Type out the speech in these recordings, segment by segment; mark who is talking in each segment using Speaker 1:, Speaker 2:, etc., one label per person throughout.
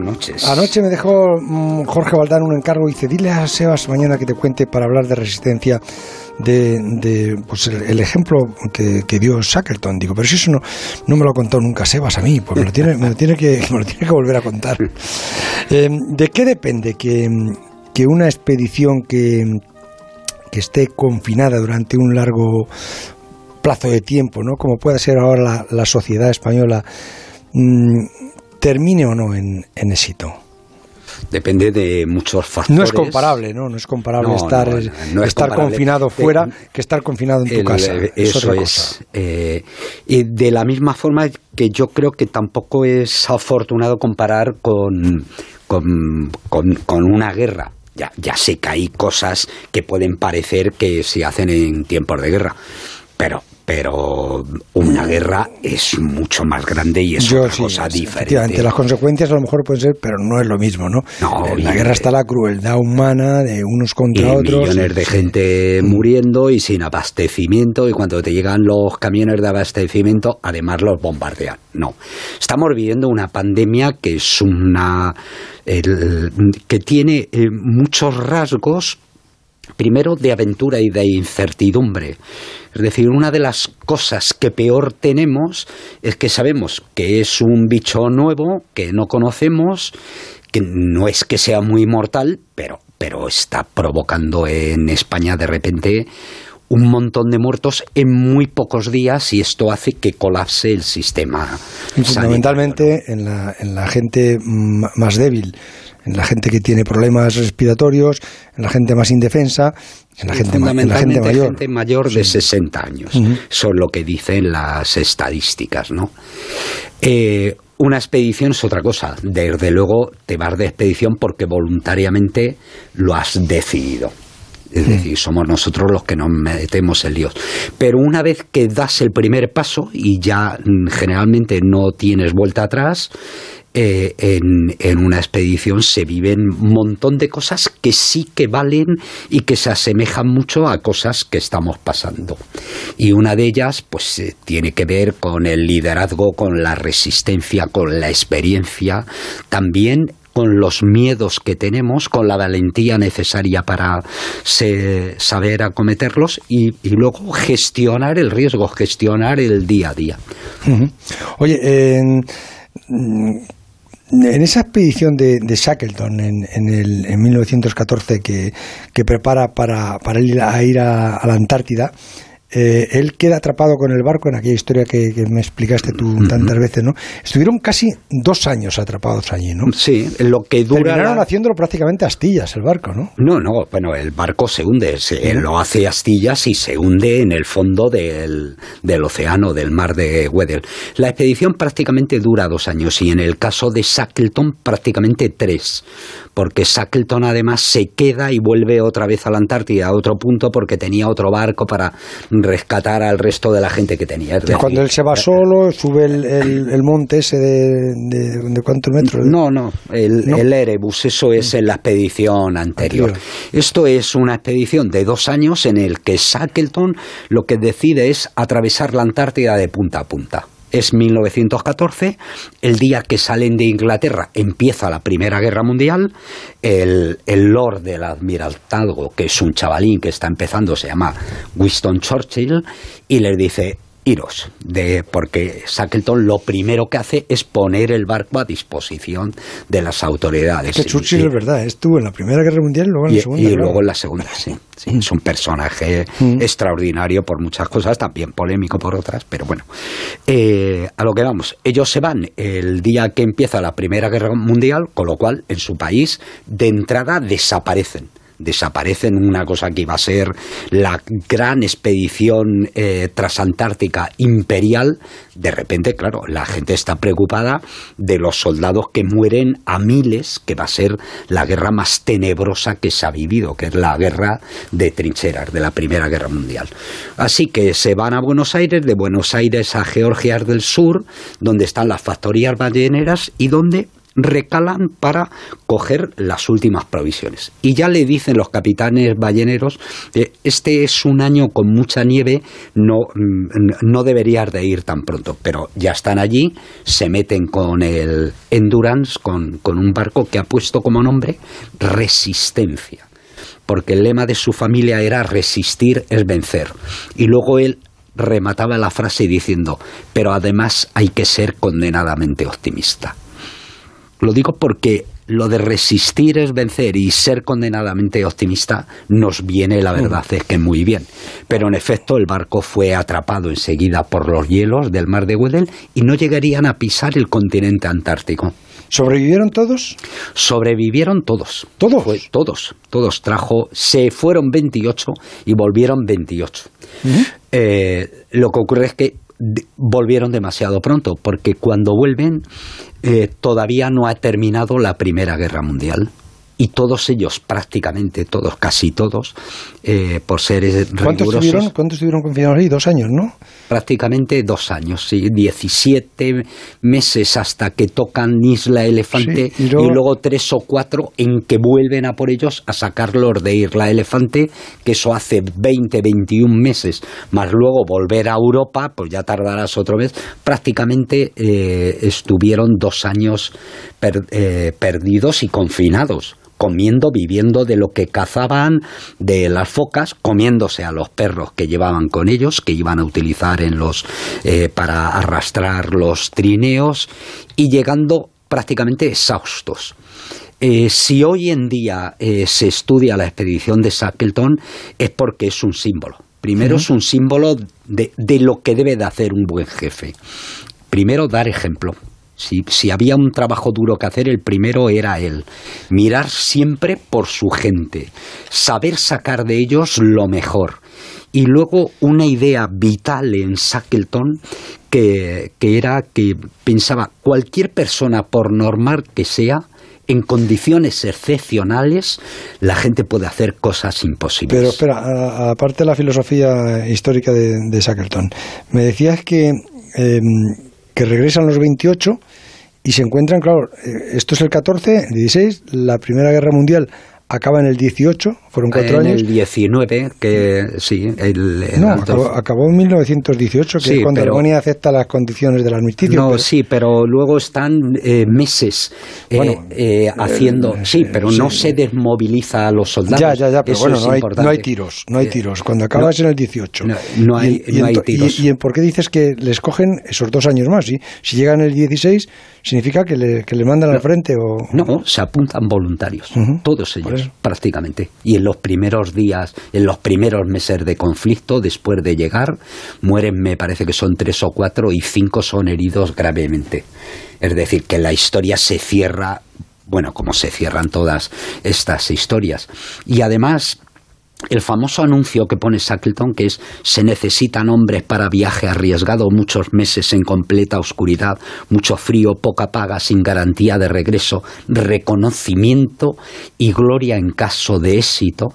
Speaker 1: noches.
Speaker 2: Anoche me dejó mm, Jorge Valdán un encargo y dice, dile a Sebas mañana que te cuente para hablar de resistencia de, pues el, ejemplo que, dio Shackleton. Digo, pero si eso no, no me lo ha contado nunca Sebas a mí, pues me lo tiene, lo tiene, que, me lo tiene que volver a contar. Eh, ¿De qué depende que, que una expedición que, que esté confinada durante un largo plazo de tiempo, ¿no? como puede ser ahora la, la sociedad española, mmm, termine o no en, en éxito?
Speaker 1: depende de muchos factores.
Speaker 2: No es comparable, ¿no? No es comparable no, estar, no, no es estar comparable. confinado fuera de, que estar confinado en tu
Speaker 1: el,
Speaker 2: casa.
Speaker 1: Eso es. Eh, y de la misma forma que yo creo que tampoco es afortunado comparar con, con, con, con una guerra. Ya, ya sé que hay cosas que pueden parecer que se hacen en tiempos de guerra, pero pero una guerra es mucho más grande y es
Speaker 2: Yo,
Speaker 1: otra
Speaker 2: sí,
Speaker 1: cosa
Speaker 2: sí,
Speaker 1: diferente.
Speaker 2: Las consecuencias a lo mejor pueden ser, pero no es lo mismo, ¿no?
Speaker 1: no
Speaker 2: en la guerra está la crueldad humana de unos contra
Speaker 1: y
Speaker 2: otros.
Speaker 1: millones de gente muriendo y sin abastecimiento y cuando te llegan los camiones de abastecimiento, además los bombardean. No, estamos viviendo una pandemia que es una el, que tiene eh, muchos rasgos primero de aventura y de incertidumbre. Es decir, una de las cosas que peor tenemos es que sabemos que es un bicho nuevo, que no conocemos, que no es que sea muy mortal, pero, pero está provocando en España de repente un montón de muertos en muy pocos días y esto hace que colapse el sistema.
Speaker 2: Y fundamentalmente en la, en la gente más débil en la gente que tiene problemas respiratorios, en la gente más indefensa, en la gente, en la gente mayor.
Speaker 1: gente mayor de sí. 60 años. Uh -huh. Es lo que dicen las estadísticas, ¿no? Eh, una expedición es otra cosa. Desde luego te vas de expedición porque voluntariamente lo has decidido. Es decir, somos nosotros los que nos metemos en líos. Pero una vez que das el primer paso y ya generalmente no tienes vuelta atrás, eh, en, una expedición se viven un montón de cosas que sí que valen y que se asemejan mucho a cosas que estamos pasando. Y una de ellas, pues, eh, tiene que ver con el liderazgo, con la resistencia, con la experiencia, también con los miedos que tenemos, con la valentía necesaria para saber acometerlos y, luego gestionar el riesgo, gestionar el día a día.
Speaker 2: Oye, eh, en esa expedición de, de Shackleton en, en, el, en 1914 que, que prepara para, para ir a, ir a, a la Antártida, eh, él queda atrapado con el barco en aquella historia que, que me explicaste tú uh -huh. tantas veces, ¿no? Estuvieron casi dos años atrapados allí, ¿no?
Speaker 1: Sí, lo que dura...
Speaker 2: Terminaron
Speaker 1: la...
Speaker 2: haciéndolo prácticamente astillas el barco, ¿no?
Speaker 1: No, no, bueno, el barco se hunde, se, lo hace astillas y se hunde en el fondo del, del océano, del mar de Weddell. La expedición prácticamente dura dos años y en el caso de Shackleton prácticamente tres, porque Shackleton además se queda y vuelve otra vez a la Antártida, a otro punto, porque tenía otro barco para rescatar al resto de la gente que tenía. Es
Speaker 2: decir, cuando él se va solo, sube el, el, el monte ese de, de, de, cuántos metros.
Speaker 1: No, no, el, ¿No? el Erebus, eso es en la expedición anterior. Anterior. Esto es una expedición de dos años en el que Shackleton lo que decide es atravesar la Antártida de punta a punta es 1914, el día que salen de Inglaterra empieza la Primera Guerra Mundial, el, Lord del Admiraltado, que es un chavalín que está empezando, se llama Winston Churchill, y les dice, iros, de, porque Shackleton lo primero que hace es poner el barco a disposición de las autoridades.
Speaker 2: Es que Churchill es verdad, estuvo en la Primera Guerra Mundial y luego en la
Speaker 1: y,
Speaker 2: Segunda.
Speaker 1: Y
Speaker 2: claro.
Speaker 1: luego en la Segunda, sí. sí. Es un personaje mm. extraordinario por muchas cosas, también polémico por otras, pero bueno. Eh, a lo que vamos, ellos se van el día que empieza la Primera Guerra Mundial, con lo cual en su país de entrada desaparecen desaparecen una cosa que iba a ser la gran expedición eh, transantártica imperial, de repente, claro, la gente está preocupada de los soldados que mueren a miles, que va a ser la guerra más tenebrosa que se ha vivido, que es la guerra de trincheras de la Primera Guerra Mundial. Así que se van a Buenos Aires, de Buenos Aires a Georgia del Sur, donde están las factorías balleneras y donde recalan para coger las últimas provisiones. Y ya le dicen los capitanes balleneros, eh, este es un año con mucha nieve, no, mm, no deberías de ir tan pronto. Pero ya están allí, se meten con el Endurance, con, con un barco que ha puesto como nombre Resistencia porque el lema de su familia era resistir es vencer. Y luego él remataba la frase diciendo, pero además hay que ser condenadamente optimista. Lo digo porque lo de resistir es vencer y ser condenadamente optimista nos viene, la verdad es que muy bien. Pero en efecto el barco fue atrapado enseguida por los hielos del mar de Weddell y no llegarían a pisar el continente antártico.
Speaker 2: ¿Sobrevivieron todos?
Speaker 1: Sobrevivieron todos.
Speaker 2: ¿Todos?
Speaker 1: todos, todos. Trajo, se fueron 28 y volvieron 28. Eh, lo que ocurre es que volvieron demasiado pronto, porque cuando vuelven eh, todavía no ha terminado la Primera Guerra Mundial y todos ellos, prácticamente todos, casi todos, eh, por seres
Speaker 2: ¿Cuántos Estuvieron, ¿Cuántos estuvieron confinados ahí? Dos años, ¿no?
Speaker 1: Prácticamente dos años, sí. 17 meses hasta que tocan Isla Elefante y, luego... tres o cuatro en que vuelven a por ellos a sacarlos de Isla Elefante, que eso hace 20, 21 meses, más luego volver a Europa, pues ya tardarás otro mes. Prácticamente eh, estuvieron dos años eh, perdidos y confinados comiendo, viviendo de lo que cazaban de las focas, comiéndose a los perros que llevaban con ellos, que iban a utilizar en los eh, para arrastrar los trineos y llegando prácticamente exhaustos. Eh, si hoy en día eh, se estudia la expedición de Shackleton es porque es un símbolo. Primero es un símbolo de, de lo que debe de hacer un buen jefe. Primero dar ejemplo. Si, había un trabajo duro que hacer, el primero era él. Mirar siempre por su gente, saber sacar de ellos lo mejor. Y luego una idea vital en Shackleton que, era que pensaba cualquier persona, por normal que sea, en condiciones excepcionales, la gente puede hacer cosas imposibles.
Speaker 2: Pero espera, aparte de la filosofía histórica de, de Shackleton, me decías que em, que regresan los 28 y se encuentran, claro, eh, esto es el 14, 16, la Primera Guerra Mundial acaba en el 18, fueron cuatro años.
Speaker 1: En el 19, que sí. El,
Speaker 2: no, acabó, en 1918, que es cuando Alemania acepta las condiciones del armisticio.
Speaker 1: No, sí, pero luego están eh, meses eh, eh, haciendo. sí, pero no se desmoviliza a los soldados.
Speaker 2: Ya, ya, ya, pero bueno, no hay, no hay, tiros, no hay tiros. Cuando acaba es en el 18.
Speaker 1: No, hay, y, hay tiros.
Speaker 2: Y, por qué dices que les cogen esos dos años más? ¿sí? Si llegan el 16, significa que le, que le mandan al frente o...
Speaker 1: No, se apuntan voluntarios, todos ellos, prácticamente. Y en los primeros días, en los primeros meses de conflicto, después de llegar, mueren, me parece que son tres o cuatro, y cinco son heridos gravemente. Es decir, que la historia se cierra bueno, como se cierran todas estas historias. Y además, el famoso anuncio que pone Shackleton, que es se necesitan hombres para viaje arriesgado, muchos meses en completa oscuridad, mucho frío, poca paga, sin garantía de regreso, reconocimiento y gloria en caso de éxito,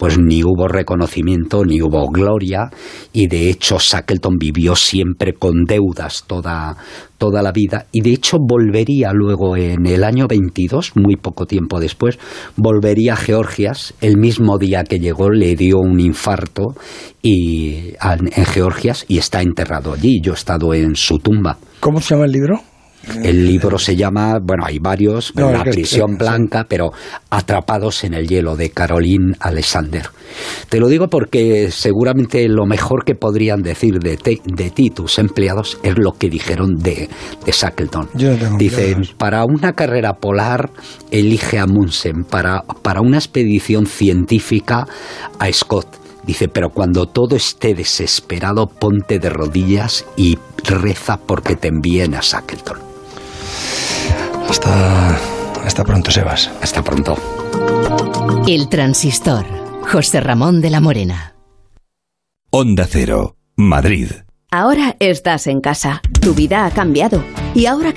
Speaker 1: pues ni hubo reconocimiento ni hubo gloria y de hecho Shackleton vivió siempre con deudas toda, toda la vida y de hecho volvería luego en el año 22, muy poco tiempo después, volvería a Georgias, el mismo día que llegó le dio un infarto y, en Georgias y está enterrado allí, yo he estado en su tumba.
Speaker 2: ¿Cómo se llama el libro?
Speaker 1: El libro se llama, bueno, hay varios, La prisión blanca, pero Atrapados en el hielo, de Caroline Alexander. Te lo digo porque seguramente lo mejor que podrían decir de, de ti, tus empleados, es lo que dijeron de, de Shackleton. Dicen, para una carrera polar, elige a Munsen, para, para una expedición científica, a Scott. Dice, pero cuando todo esté desesperado, ponte de rodillas y reza porque te envíen a Shackleton.
Speaker 2: Hasta, hasta pronto, Sebas.
Speaker 1: Hasta pronto.
Speaker 3: El transistor. José Ramón de la Morena.
Speaker 4: Onda Cero, Madrid.
Speaker 5: Ahora estás en casa. Tu vida ha cambiado. Y ahora que